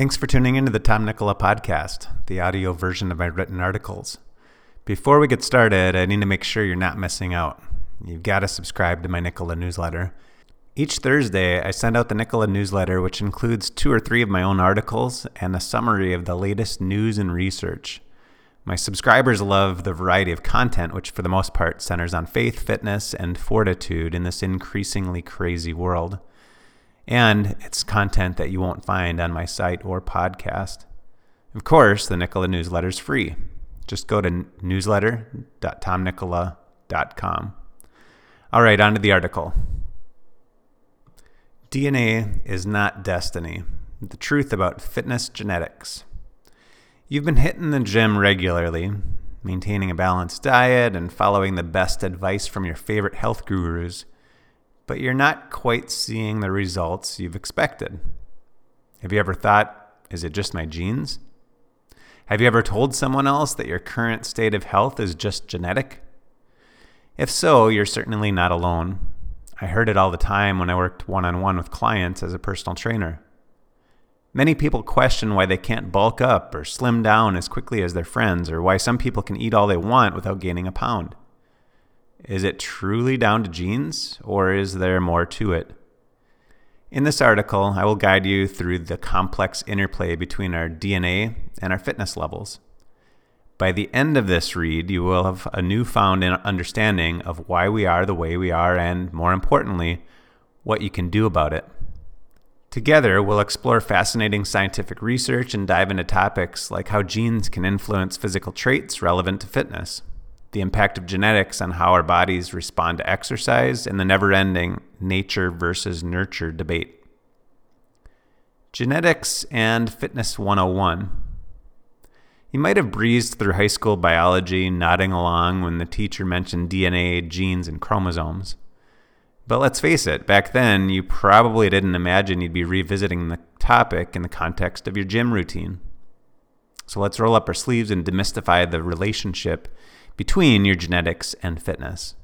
Thanks for tuning into the Tom Nikkola podcast, the audio version of my written articles. Before we get started, I need to make sure you're not missing out. You've got to subscribe to my Nikkola newsletter. Each Thursday, I send out the Nikkola newsletter, which includes two or three of my own articles and a summary of the latest news and research. My subscribers love the variety of content, which for the most part centers on faith, fitness, and fortitude in this increasingly crazy world. And it's content that you won't find on my site or podcast. Of course, the Nikkola newsletter is free. Just go to newsletter.tomnikkola.com. All right, on to the article. DNA is not destiny. The truth about fitness genetics. You've been hitting the gym regularly, maintaining a balanced diet and following the best advice from your favorite health gurus, but you're not quite seeing the results you've expected. Have you ever thought, is it just my genes? Have you ever told someone else that your current state of health is just genetic? If so, you're certainly not alone. I heard it all the time when I worked one on one with clients as a personal trainer. Many people question why they can't bulk up or slim down as quickly as their friends, or why some people can eat all they want without gaining a pound. Is it truly down to genes, or is there more to it? In this article, I will guide you through the complex interplay between our DNA and our fitness levels. By the end of this read, you will have a newfound understanding of why we are the way we are, and more importantly, what you can do about it. Together, we'll explore fascinating scientific research and dive into topics like how genes can influence physical traits relevant to fitness, the impact of genetics on how our bodies respond to exercise, and the never ending nature versus nurture debate. Genetics and Fitness 101 You might have breezed through high school biology, nodding along when the teacher mentioned DNA, genes, and chromosomes. But let's face it, back then you probably didn't imagine you'd be revisiting the topic in the context of your gym routine. So let's roll up our sleeves and demystify the relationship between your genetics and fitness.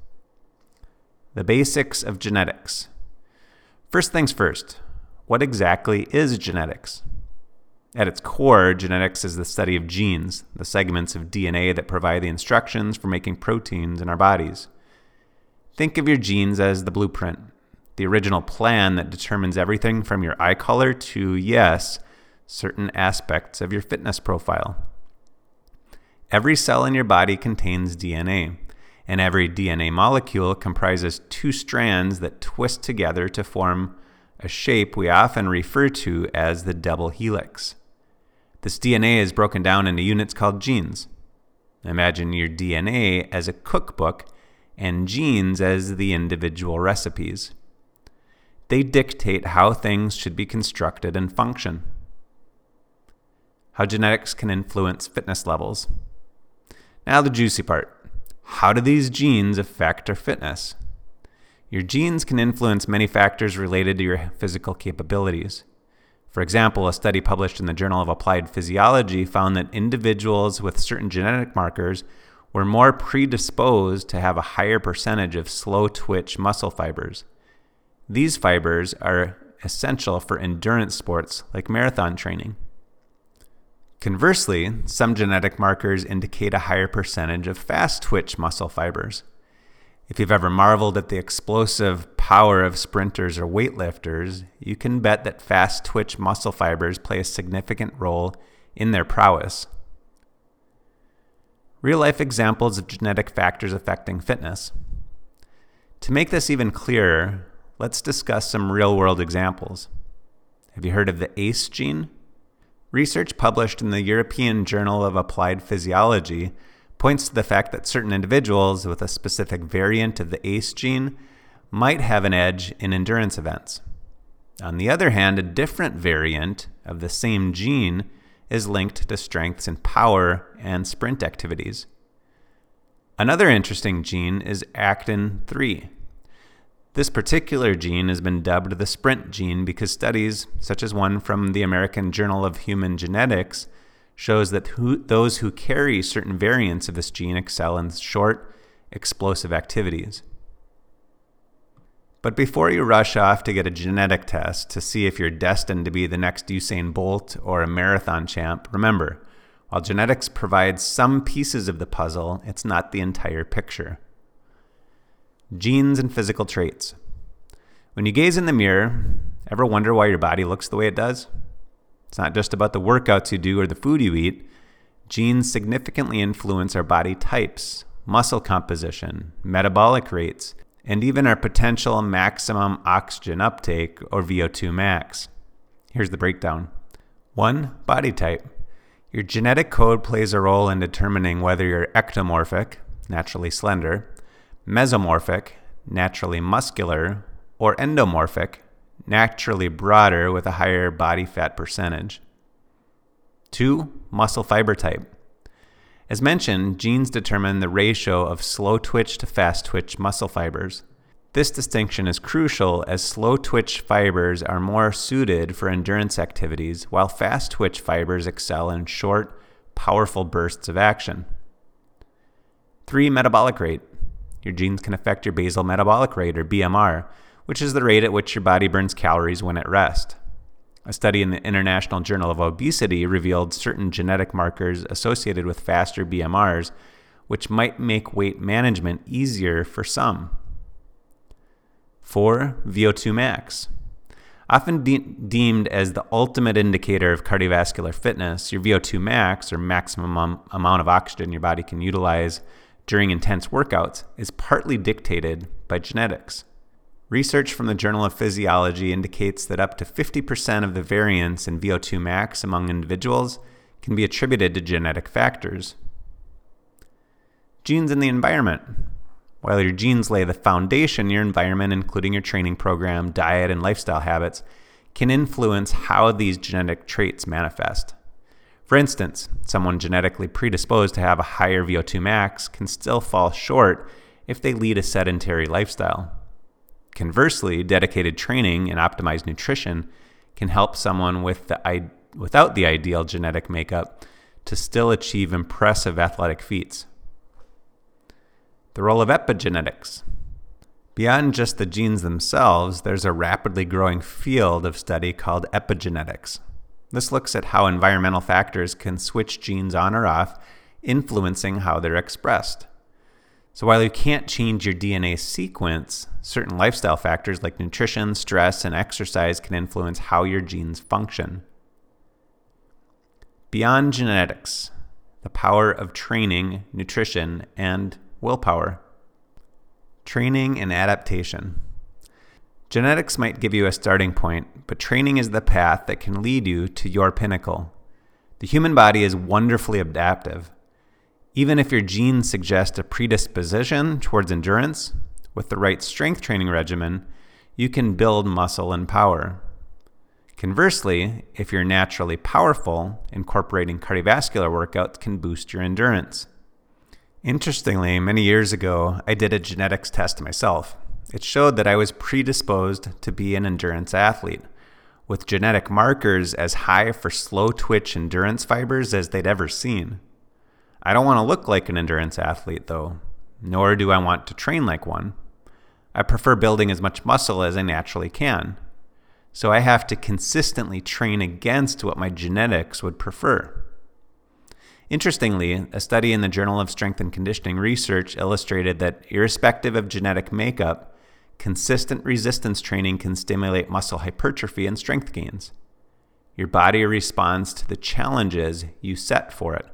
The basics of genetics. First things first, what exactly is genetics? At its core, genetics is the study of genes, the segments of DNA that provide the instructions for making proteins in our bodies. Think of your genes as the blueprint, the original plan that determines everything from your eye color to, yes, certain aspects of your fitness profile. Every cell in your body contains DNA, and every DNA molecule comprises two strands that twist together to form a shape we often refer to as the double helix. This DNA is broken down into units called genes. Imagine your DNA as a cookbook and genes as the individual recipes. They dictate how things should be constructed and function. How genetics can influence fitness levels. Now, the juicy part. How do these genes affect our fitness? Your genes can influence many factors related to your physical capabilities. For example, a study published in the Journal of Applied Physiology found that individuals with certain genetic markers were more predisposed to have a higher percentage of slow twitch muscle fibers. These fibers are essential for endurance sports like marathon training. Conversely, some genetic markers indicate a higher percentage of fast twitch muscle fibers. If you've ever marveled at the explosive power of sprinters or weightlifters, you can bet that fast twitch muscle fibers play a significant role in their prowess. Real life examples of genetic factors affecting fitness. To make this even clearer, let's discuss some real world examples. Have you heard of the ACE gene? Research published in the European Journal of Applied Physiology points to the fact that certain individuals with a specific variant of the ACE gene might have an edge in endurance events. On the other hand, a different variant of the same gene is linked to strengths in power and sprint activities. Another interesting gene is actin 3. This particular gene has been dubbed the sprint gene because studies, such as one from the American Journal of Human Genetics, shows that who, those who carry certain variants of this gene excel in short, explosive activities. But before you rush off to get a genetic test to see if you're destined to be the next Usain Bolt or a marathon champ, remember, while genetics provides some pieces of the puzzle, it's not the entire picture. Genes and physical traits. When you gaze in the mirror, ever wonder why your body looks the way it does? It's not just about the workouts you do or the food you eat. Genes significantly influence our body types, muscle composition, metabolic rates, and even our potential maximum oxygen uptake, or VO2 max. Here's the breakdown 1. Body type. Your genetic code plays a role in determining whether you're ectomorphic, naturally slender, mesomorphic, naturally muscular, or endomorphic, naturally broader with a higher body fat percentage. 2. Muscle fiber type. As mentioned, genes determine the ratio of slow twitch to fast twitch muscle fibers. This distinction is crucial as slow twitch fibers are more suited for endurance activities, while fast twitch fibers excel in short, powerful bursts of action. 3. Metabolic rate. Your genes can affect your basal metabolic rate, or BMR, which is the rate at which your body burns calories when at rest. A study in the International Journal of Obesity revealed certain genetic markers associated with faster BMRs, which might make weight management easier for some. 4. VO2 max. Often de- deemed as the ultimate indicator of cardiovascular fitness, your VO2 max, or maximum um, amount of oxygen your body can utilize during intense workouts, is partly dictated by genetics. Research from the Journal of Physiology indicates that up to 50% of the variance in VO2 max among individuals can be attributed to genetic factors. Genes in the environment. While your genes lay the foundation, your environment, including your training program, diet, and lifestyle habits, can influence how these genetic traits manifest. For instance, someone genetically predisposed to have a higher VO2 max can still fall short if they lead a sedentary lifestyle. Conversely, dedicated training and optimized nutrition can help someone with the, without the ideal genetic makeup to still achieve impressive athletic feats. The role of epigenetics. Beyond just the genes themselves, there's a rapidly growing field of study called epigenetics. This looks at how environmental factors can switch genes on or off, influencing how they're expressed. So while you can't change your DNA sequence, certain lifestyle factors like nutrition, stress, and exercise can influence how your genes function. Beyond genetics, the power of training, nutrition, and willpower. Training and adaptation. Genetics might give you a starting point, but training is the path that can lead you to your pinnacle. The human body is wonderfully adaptive. Even if your genes suggest a predisposition towards endurance, with the right strength training regimen, you can build muscle and power. Conversely, if you're naturally powerful, incorporating cardiovascular workouts can boost your endurance. Interestingly, many years ago, I did a genetics test myself. It showed that I was predisposed to be an endurance athlete, with genetic markers as high for slow twitch endurance fibers as they'd ever seen. I don't want to look like an endurance athlete, though, nor do I want to train like one. I prefer building as much muscle as I naturally can. So I have to consistently train against what my genetics would prefer. Interestingly, a study in the Journal of Strength and Conditioning Research illustrated that, irrespective of genetic makeup, consistent resistance training can stimulate muscle hypertrophy and strength gains. Your body responds to the challenges you set for it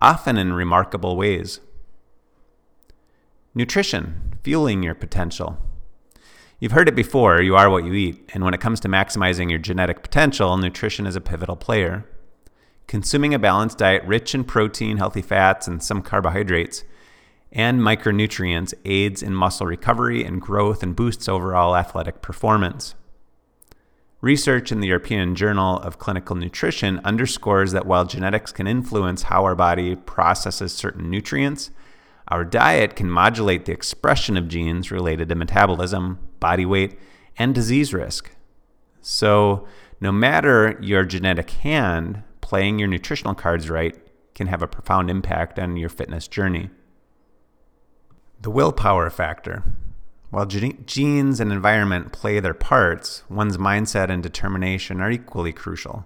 often in remarkable ways. Nutrition, fueling your potential. You've heard it before you are what you eat, and when it comes to maximizing your genetic potential, nutrition is a pivotal player. Consuming a balanced diet rich in protein, healthy fats, and some carbohydrates and micronutrients aids in muscle recovery and growth and boosts overall athletic performance. Research in the European Journal of Clinical Nutrition underscores that while genetics can influence how our body processes certain nutrients, our diet can modulate the expression of genes related to metabolism, body weight, and disease risk. So, no matter your genetic hand, playing your nutritional cards right can have a profound impact on your fitness journey. The willpower factor. While genes and environment play their parts, one's mindset and determination are equally crucial.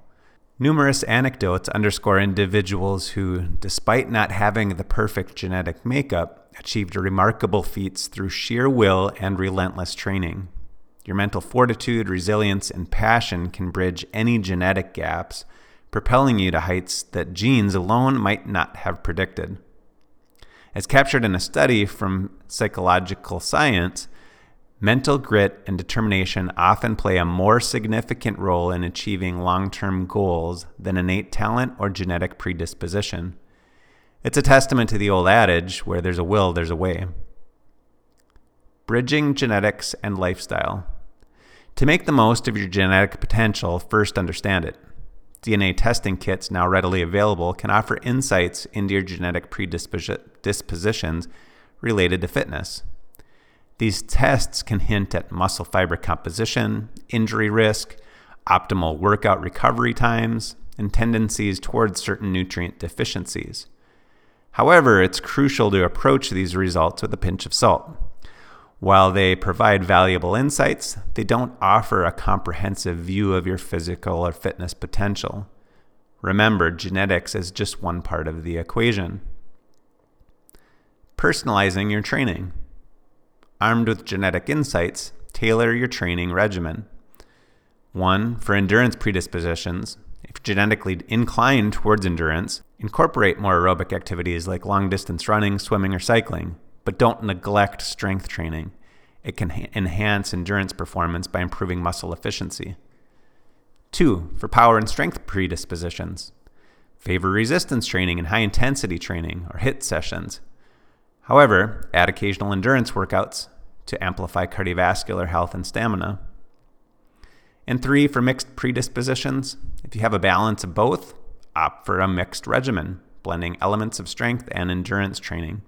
Numerous anecdotes underscore individuals who, despite not having the perfect genetic makeup, achieved remarkable feats through sheer will and relentless training. Your mental fortitude, resilience, and passion can bridge any genetic gaps, propelling you to heights that genes alone might not have predicted. As captured in a study from psychological science, mental grit and determination often play a more significant role in achieving long term goals than innate talent or genetic predisposition. It's a testament to the old adage where there's a will, there's a way. Bridging genetics and lifestyle. To make the most of your genetic potential, first understand it. DNA testing kits now readily available can offer insights into your genetic predispositions related to fitness. These tests can hint at muscle fiber composition, injury risk, optimal workout recovery times, and tendencies towards certain nutrient deficiencies. However, it's crucial to approach these results with a pinch of salt. While they provide valuable insights, they don't offer a comprehensive view of your physical or fitness potential. Remember, genetics is just one part of the equation. Personalizing your training. Armed with genetic insights, tailor your training regimen. One, for endurance predispositions, if genetically inclined towards endurance, incorporate more aerobic activities like long distance running, swimming, or cycling but don't neglect strength training. It can ha- enhance endurance performance by improving muscle efficiency. Two, for power and strength predispositions, favor resistance training and high intensity training or HIT sessions. However, add occasional endurance workouts to amplify cardiovascular health and stamina. And three, for mixed predispositions, if you have a balance of both, opt for a mixed regimen, blending elements of strength and endurance training.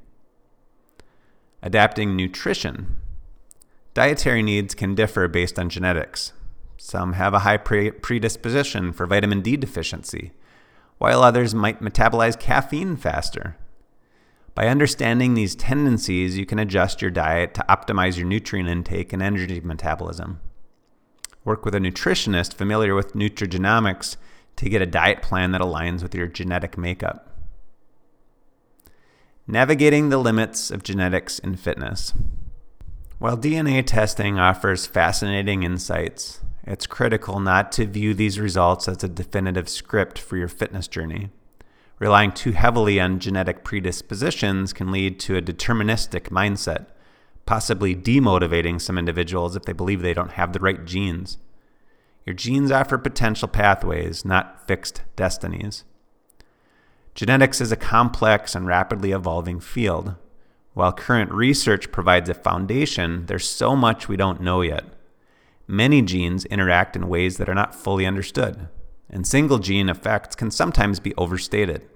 Adapting nutrition. Dietary needs can differ based on genetics. Some have a high pre- predisposition for vitamin D deficiency, while others might metabolize caffeine faster. By understanding these tendencies, you can adjust your diet to optimize your nutrient intake and energy metabolism. Work with a nutritionist familiar with nutrigenomics to get a diet plan that aligns with your genetic makeup. Navigating the limits of genetics in fitness. While DNA testing offers fascinating insights, it's critical not to view these results as a definitive script for your fitness journey. Relying too heavily on genetic predispositions can lead to a deterministic mindset, possibly demotivating some individuals if they believe they don't have the right genes. Your genes offer potential pathways, not fixed destinies. Genetics is a complex and rapidly evolving field. While current research provides a foundation, there's so much we don't know yet. Many genes interact in ways that are not fully understood, and single gene effects can sometimes be overstated.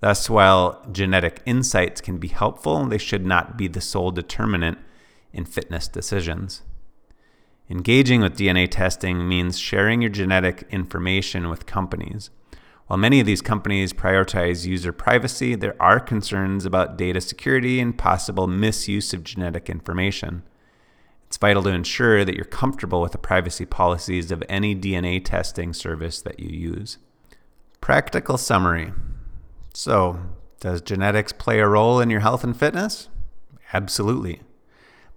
Thus, while genetic insights can be helpful, they should not be the sole determinant in fitness decisions. Engaging with DNA testing means sharing your genetic information with companies while many of these companies prioritize user privacy, there are concerns about data security and possible misuse of genetic information. It's vital to ensure that you're comfortable with the privacy policies of any DNA testing service that you use. Practical summary. So, does genetics play a role in your health and fitness? Absolutely.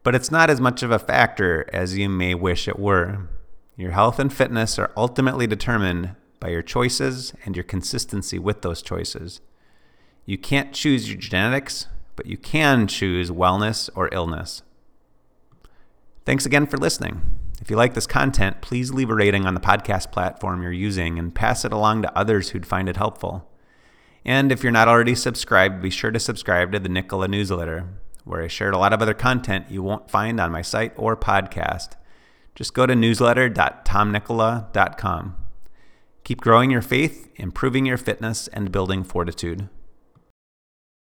But it's not as much of a factor as you may wish it were. Your health and fitness are ultimately determined by your choices and your consistency with those choices. You can't choose your genetics, but you can choose wellness or illness. Thanks again for listening. If you like this content, please leave a rating on the podcast platform you're using and pass it along to others who'd find it helpful. And if you're not already subscribed, be sure to subscribe to the Nikkola newsletter, where I shared a lot of other content you won't find on my site or podcast. Just go to newsletter.tomnikkola.com. Keep growing your faith, improving your fitness, and building fortitude.